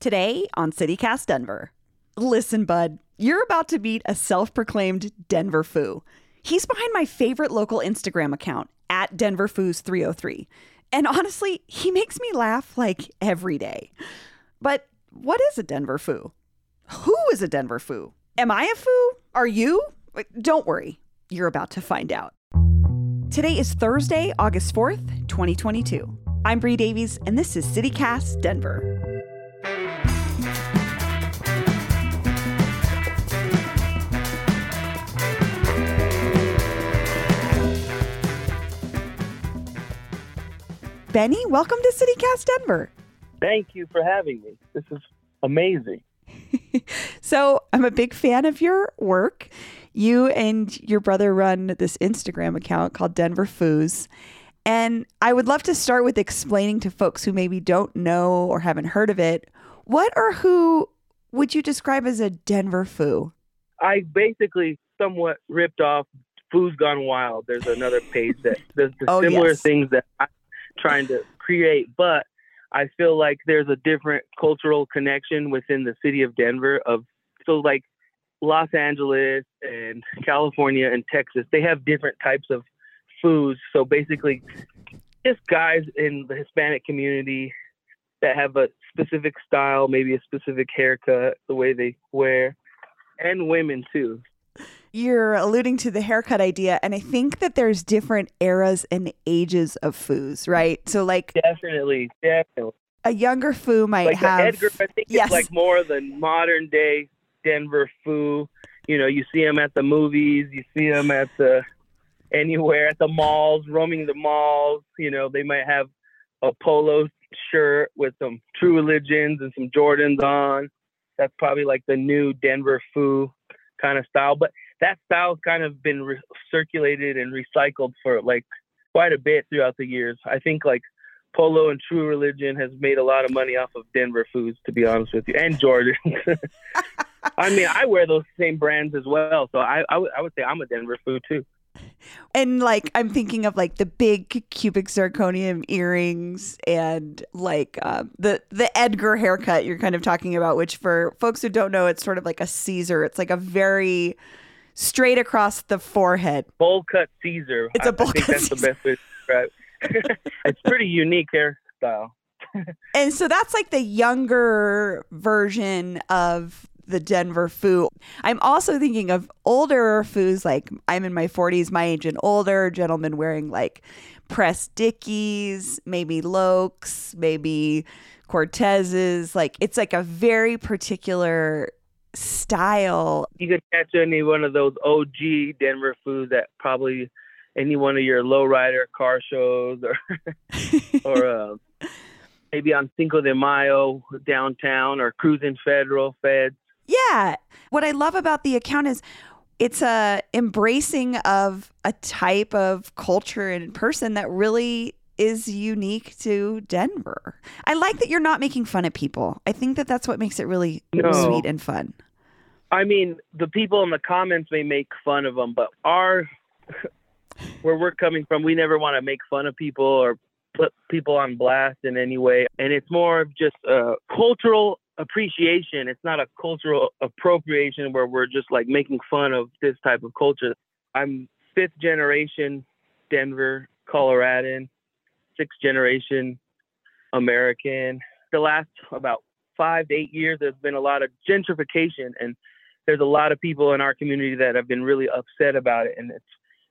Today on CityCast Denver. Listen, bud, you're about to meet a self proclaimed Denver Foo. He's behind my favorite local Instagram account, at Denver Foos 303. And honestly, he makes me laugh like every day. But what is a Denver Foo? Who is a Denver Foo? Am I a Foo? Are you? Don't worry, you're about to find out. Today is Thursday, August 4th, 2022. I'm Bree Davies, and this is CityCast Denver. Benny, welcome to CityCast Denver. Thank you for having me. This is amazing. so, I'm a big fan of your work. You and your brother run this Instagram account called Denver Foos. And I would love to start with explaining to folks who maybe don't know or haven't heard of it what or who would you describe as a Denver Foo? I basically somewhat ripped off Foos Gone Wild. There's another page that does the Oh, similar yes. things that I'm trying to create, but I feel like there's a different cultural connection within the city of Denver of so like Los Angeles and California and Texas, they have different types of foos. So basically just guys in the Hispanic community that have a specific style, maybe a specific haircut, the way they wear, and women too. You're alluding to the haircut idea, and I think that there's different eras and ages of foos, right? So, like Definitely, definitely. a younger foo might Like have Edgar, I think yes. it's like more the modern day Denver foo. You know, you see them at the movies, you see them at the anywhere at the malls, roaming the malls. You know, they might have a polo shirt with some True Religions and some Jordans on. That's probably like the new Denver foo kind of style. But that style's kind of been re- circulated and recycled for like quite a bit throughout the years. I think like Polo and True Religion has made a lot of money off of Denver foos, to be honest with you, and Jordan. I mean, I wear those same brands as well, so I I I would say I'm a Denver foo too. And like I'm thinking of like the big cubic zirconium earrings and like um, the the Edgar haircut you're kind of talking about, which for folks who don't know, it's sort of like a Caesar. It's like a very straight across the forehead. Bowl cut Caesar. It's a bowl I think cut that's the Caesar. best way to describe. it's pretty unique hairstyle. And so that's like the younger version of the Denver foo. I'm also thinking of older foos, like I'm in my 40s, my age and older, gentlemen wearing like pressed dickies, maybe Locs, maybe Cortezes. Like it's like a very particular style. You could catch any one of those OG Denver foos at probably any one of your lowrider car shows or or uh, maybe on Cinco de Mayo downtown or cruising Federal Feds. Yeah. What I love about the account is it's a embracing of a type of culture and person that really is unique to Denver. I like that you're not making fun of people. I think that that's what makes it really No. sweet and fun. I mean, the people in the comments may make fun of them, but our where we're coming from, we never want to make fun of people or put people on blast in any way. And it's more of just a cultural appreciation. It's not a cultural appropriation where we're just like making fun of this type of culture. I'm fifth generation Denver, Coloradan, sixth generation American. The last about five to eight years, there's been a lot of gentrification, and there's a lot of people in our community that have been really upset about it, and it's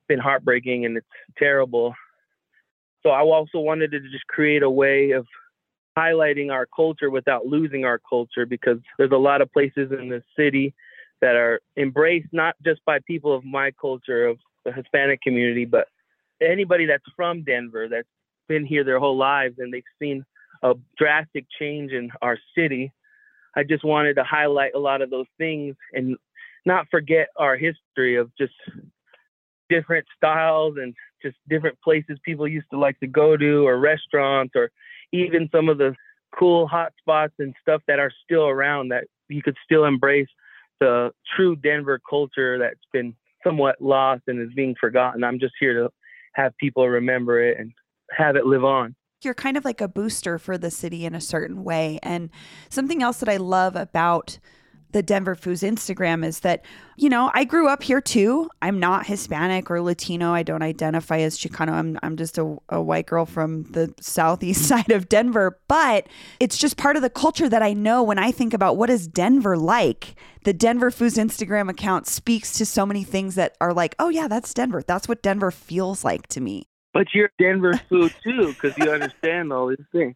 been heartbreaking and it's terrible. So I also wanted to just create a way of highlighting our culture without losing our culture because there's a lot of places in the city that are embraced not just by people of my culture of the Hispanic community, but anybody that's from Denver that's been here their whole lives and they've seen a drastic change in our city. I just wanted to highlight a lot of those things and not forget our history of just different styles and just different places people used to like to go to or restaurants or even some of the cool hot spots and stuff that are still around that you could still embrace the true Denver culture that's been somewhat lost and is being forgotten. I'm just here to have people remember it and have it live on. You're kind of like a booster for the city in a certain way. And something else that I love about the Denver Foos Instagram is that, you know, I grew up here too. I'm not Hispanic or Latino. I don't identify as Chicano. I'm, I'm just a, a white girl from the southeast side of Denver. But it's just part of the culture that I know when I think about what is Denver like. The Denver Foos Instagram account speaks to so many things that are like, oh, yeah, that's Denver. That's what Denver feels like to me. But you're Denver foo too, because you understand all these things.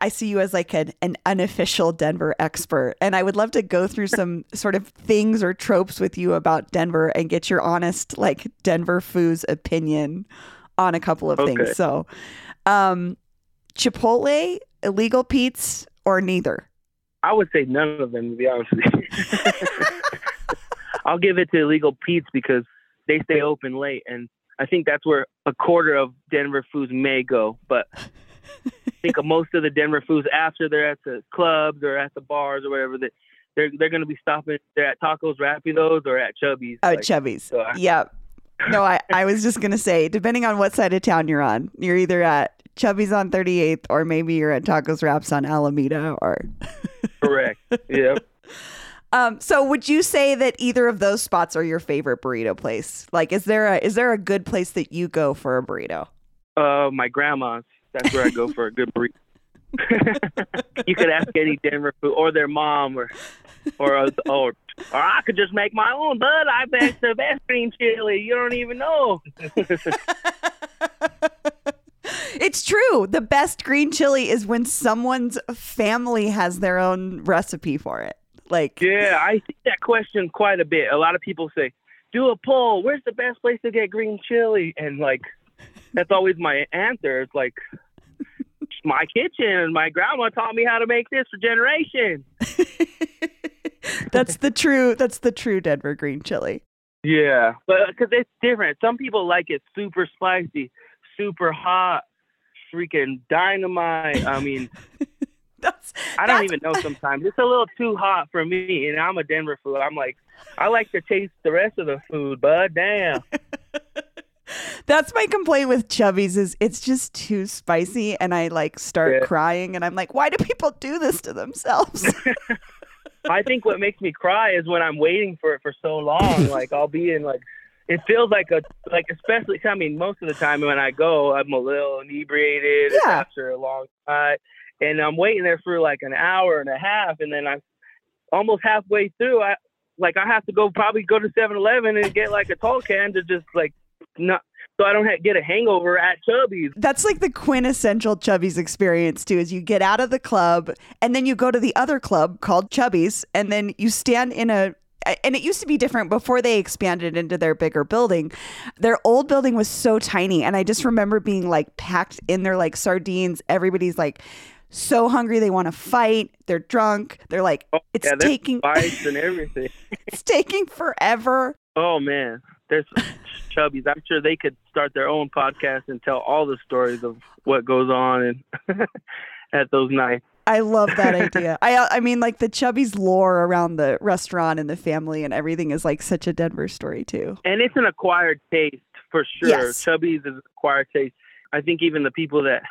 I see you as like an, an unofficial Denver expert, and I would love to go through some sort of things or tropes with you about Denver and get your honest, like Denver Foos opinion on a couple of Okay. things. So, um, Chipotle, illegal Pete's, or neither? I would say none of them, to be honest with you. I'll give it to Illegal Pete's because they stay open late, and I think that's where a quarter of Denver foos may go. But think most of the Denver foos after they're at the clubs or at the bars or whatever, that they're they're going to be stopping. They're at Tacos Rapidos or at Chubby's. Oh, Like, Chubby's. so I- Yep. No, I, I was just going to say, depending on what side of town you're on, you're either at Chubby's on 38th or maybe you're at Tacos Wraps on Alameda or. correct. yep. Um, so would you say that either of those spots are your favorite burrito place? Like, is there a, is there a good place that you go for a burrito? Uh, my grandma's. That's where I go for a good burrito. you could ask any Denver foo or their mom or or uh, or, or I could just make my own, bud. I bet the best green chili. You don't even know. It's true. The best green chili is when someone's family has their own recipe for it. Like, Yeah, I see that question quite a bit. A lot of people say, "Do a poll. Where's the best place to get green chili?" And like, that's always my answer. It's like my kitchen. My grandma taught me how to make this for generations. that's the true, that's the true Denver green chili. Yeah, but because it's different. Some people like it super spicy, super hot, freaking dynamite. I mean, That's, I don't that's- even know sometimes. It's a little too hot for me, and I'm a Denver foo. I'm like, I like to taste the rest of the food, bud. Damn. That's my complaint with Chubby's is it's just too spicy and I like start Yeah. crying and I'm like, why do people do this to themselves? I think what makes me cry is when I'm waiting for it for so long. Like I'll be in like, it feels like a like especially. I mean, most of the time when I go, I'm a little inebriated Yeah. after a long night, and I'm waiting there for like an hour and a half, and then I'm almost halfway through. I like I have to go probably go to 7-Eleven and get like a tall can to just like not so I don't ha- get a hangover at Chubby's. That's like the quintessential Chubby's experience too. Is you get out of the club and then you go to the other club called Chubby's, and then you stand in a. And it used to be different before they expanded into their bigger building. Their old building was so tiny, and I just remember being like packed in there like sardines. Everybody's like so hungry they want to fight. They're drunk. They're like, Oh, it's yeah, taking fights and everything. it's taking forever. Oh man, there's Chubby's. I'm sure they could start their own podcast and tell all the stories of what goes on and at those nights. I love that idea. I I mean like the Chubby's lore around the restaurant and the family and everything is like such a Denver story too. And it's an acquired taste for sure. Yes. Chubby's is an acquired taste. I think even the people that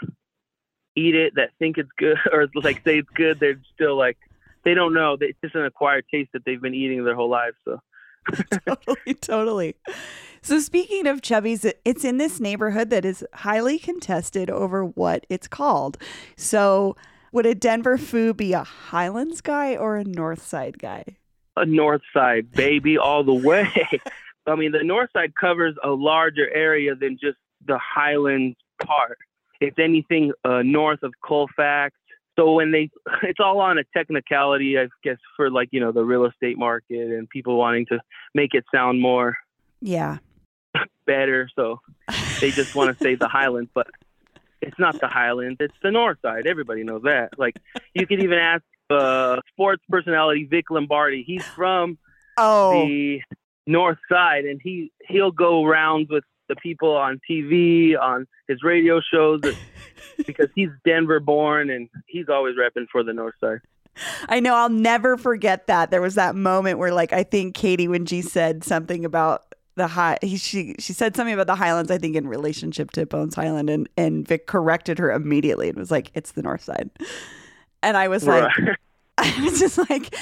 eat it that think it's good or like say it's good, they're still like they don't know. It's just an acquired taste that they've been eating their whole lives. So totally, totally. So speaking of Chubby's, it's in this neighborhood that is highly contested over what it's called. So Would a Denver Foo be a Highlands guy or a North Side guy? A North Side baby all the way. I mean, the North Side covers a larger area than just the Highlands part. It's anything uh, north of Colfax. So when they, it's all on a technicality, I guess, for like you know the real estate market and people wanting to make it sound more Yeah. better. So they just want to say the Highlands, but it's not the Highlands. It's the North Side. Everybody knows that. Like you could even ask uh, sports personality Vic Lombardi. He's from Oh, the North Side, and he he'll go rounds with the people on TV, on his radio shows, because he's Denver born and he's always repping for the North Side. I know. I'll never forget that. There was that moment where, like, I think Katie, when she said something about the high, he, she she said something about the Highlands. I think in relationship to Bones Highland, and and Vic corrected her immediately and was like, "It's the North Side," and I was like, I was just like,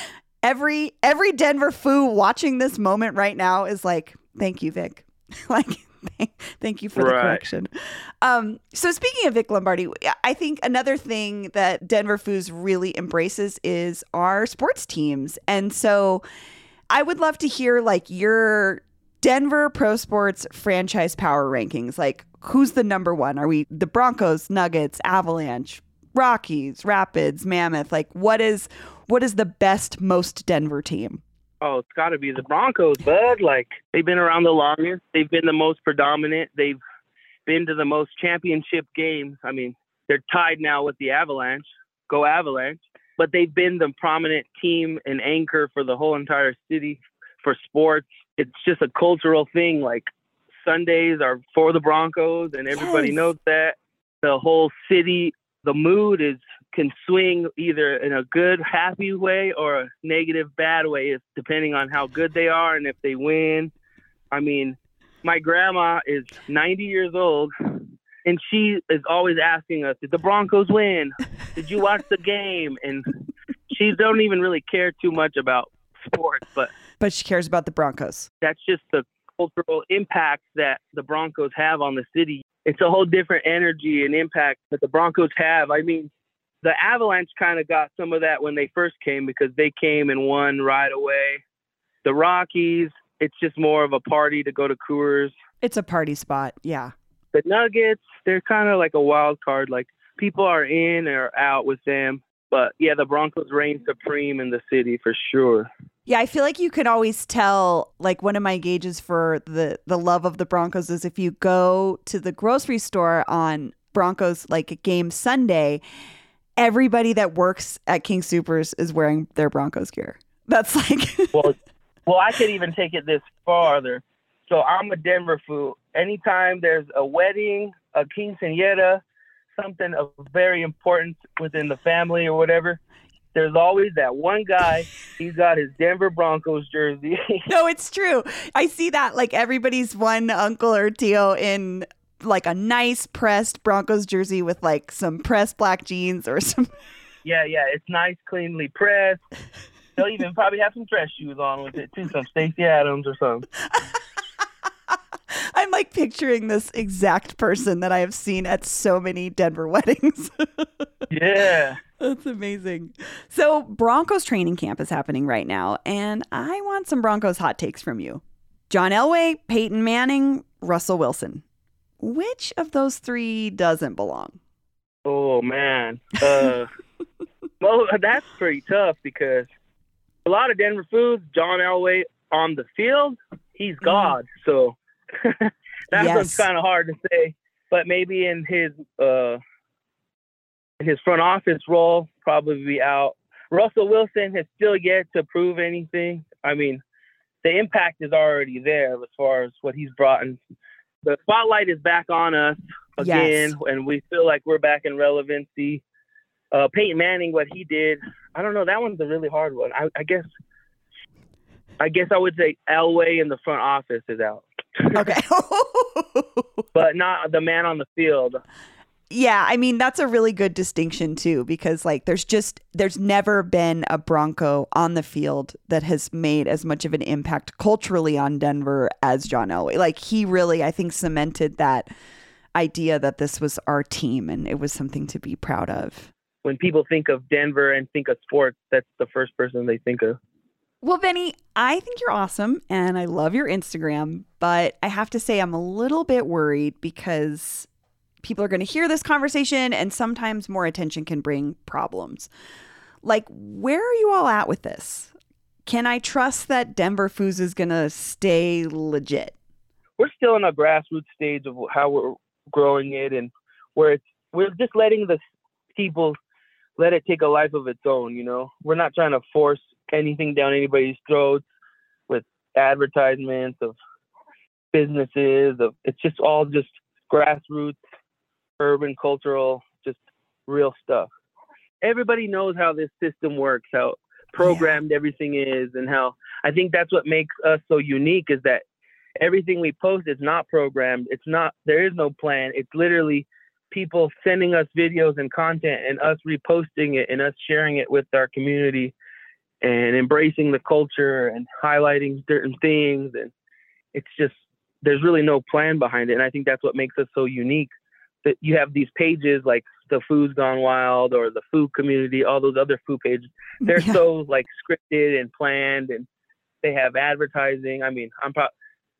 every every Denver foo watching this moment right now is like, thank you, Vic. like, thank, you for the correction. Um, so speaking of Vic Lombardi, I think another thing that Denver Foos really embraces is our sports teams, and so I would love to hear like your Denver pro sports franchise power rankings. Like, who's the number one? Are we the Broncos, Nuggets, Avalanche, Rockies, Rapids, Mammoth? Like, what is what is the best, most Denver team? Oh, it's got to be the Broncos, bud. Like they've been around the longest. They've been the most predominant. They've been to the most championship games. I mean, they're tied now with the Avalanche. Go Avalanche! But they've been the prominent team and anchor for the whole entire city for sports. It's just a cultural thing. Like Sundays are for the Broncos, and everybody Yes. knows that. The whole city, the mood is can swing either in a good, happy way or a negative, bad way, it's depending on how good they are and if they win. I mean, my grandma is 90 years old, and she is always asking us, "Did the Broncos win? Did you watch the game?" And she don't even really care too much about sports, but But she cares about the Broncos. that's just the cultural impact that the Broncos have on the city. It's a whole different energy and impact that the Broncos have. I mean, the Avalanche kind of got some of that when they first came because they came and won right away. The Rockies, it's just more of a party to go to Coors. It's a party spot. Yeah. The Nuggets, they're kind of like a wild card. Like people are in or out with them. But yeah, the Broncos reign supreme in the city for sure. Yeah, I feel like you can always tell like one of my gauges for the the love of the Broncos is if you go to the grocery store on Broncos like game Sunday, everybody that works at King Supers is wearing their Broncos gear. That's like well, well, I could even take it this farther. So I'm a Denver foo. Anytime there's a wedding, a quinceañera, something of very importance within the family or whatever, there's always that one guy. He's got his Denver Broncos jersey. No, it's true. I see that like everybody's one uncle or tio in like a nice pressed Broncos jersey with like some pressed black jeans or some yeah, yeah, it's nice, cleanly pressed. They'll even probably have some dress shoes on with it too, some Stacey Adams or something. I'm like picturing this exact person that I have seen at so many Denver weddings. Yeah. That's amazing. So, Broncos training camp is happening right now, and I want some Broncos hot takes from you. John Elway, Peyton Manning, Russell Wilson. Which of those three doesn't belong? Oh man, uh, well that's pretty tough because a lot of Denver foos, John Elway on the field, he's God. So that Yes. one's kind of hard to say. But maybe in his uh, in his front office role, probably be out. Russell Wilson has still yet to prove anything. I mean, the impact is already there as far as what he's brought in. The spotlight is back on us again, Yes. and we feel like we're back in relevancy. Uh, Peyton Manning, what he did, I don't know. That one's a really hard one. I, I guess, I guess I would say Elway in the front office is out, Okay. but not the man on the field. Yeah, I mean, that's a really good distinction, too, because like there's just, there's never been a Bronco on the field that has made as much of an impact culturally on Denver as John Elway. Like, he really, I think, cemented that idea that this was our team and it was something to be proud of. when people think of Denver and think of sports, that's the first person they think of. Well, Benny, I think you're awesome and I love your Instagram, but I have to say I'm a little bit worried because people are going to hear this conversation and sometimes more attention can bring problems. Like, where are you all at with this? Can I trust that Denver Foos is going to stay legit? We're still in a grassroots stage of how we're growing it and where it's we're just letting the people let it take a life of its own, you know. We're not trying to force anything down anybody's throats with advertisements of businesses of it's just all just grassroots urban cultural just real stuff. Everybody knows how this system works how programmed yeah. everything is and how i think that's what makes us so unique is that everything we post is not programmed. It's not there is no plan. It's literally people sending us videos and content and us reposting it and us sharing it with our community and embracing the culture and highlighting certain things. And it's just there's really no plan behind it. And i think that's what makes us so unique that you have these pages like the Foos Gone Wild or the foo community all those other foo pages they're yeah. so like scripted and planned and they have advertising i mean i'm pro-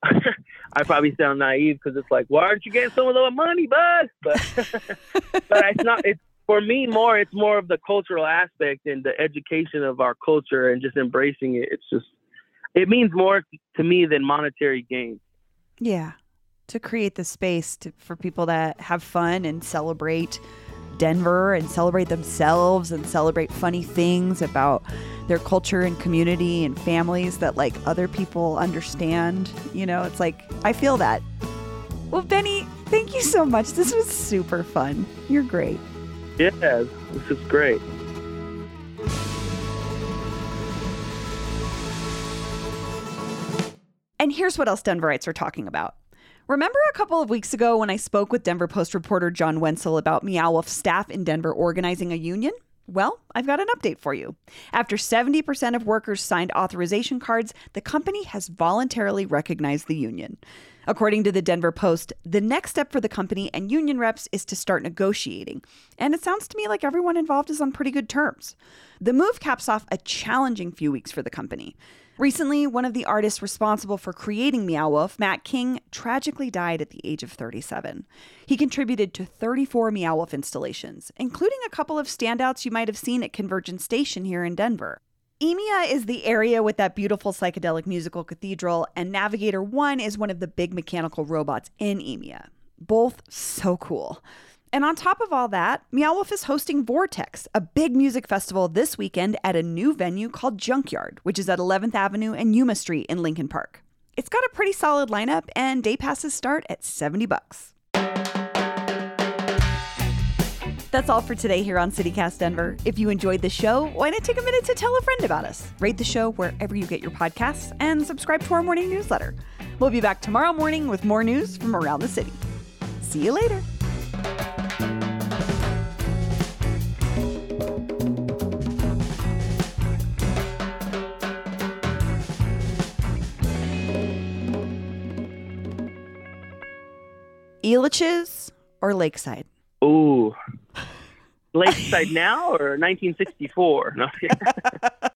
I probably sound naive because it's like, why aren't you getting some of the money, bud? But but it's not. It's for me more it's more of the cultural aspect and the education of our culture and just embracing it it's just it means more to me than monetary gain yeah to create the space to, for people to have fun and celebrate denver and celebrate themselves and celebrate funny things about their culture and community and families that like other people understand you know? It's like i feel that. Well benny thank you so much. This was super fun. You're great. Yeah, this is great. And here's what else Denverites are talking about. Remember a couple of weeks ago when I spoke with Denver Post reporter John Wenzel about Meow Wolf staff in Denver organizing a union? Well, I've got an update for you. After 70% of workers signed authorization cards, the company has voluntarily recognized the union. According to the Denver Post, the next step for the company and union reps is to start negotiating. And it sounds to me like everyone involved is on pretty good terms. The move caps off a challenging few weeks for the company. Recently, one of the artists responsible for creating Meow Wolf, Matt King, tragically died at the age of 37. He contributed to 34 Meow Wolf installations, including a couple of standouts you might have seen at Convergence Station here in Denver. Eemia is the area with that beautiful psychedelic musical cathedral, and Navigator 1 is one of the big mechanical robots in Eemia. Both so cool. And on top of all that, Meow Wolf is hosting Vortex, a big music festival this weekend at a new venue called Junkyard, which is at 11th Avenue and Yuma Street in Lincoln Park. It's got a pretty solid lineup and day passes start at 70 bucks. That's all for today here on CityCast Denver. If you enjoyed the show, why not take a minute to tell a friend about us? Rate the show wherever you get your podcasts and subscribe to our morning newsletter. We'll be back tomorrow morning with more news from around the city. See you later. Elitch's or Lakeside? Ooh. Lakeside now or 1964? No.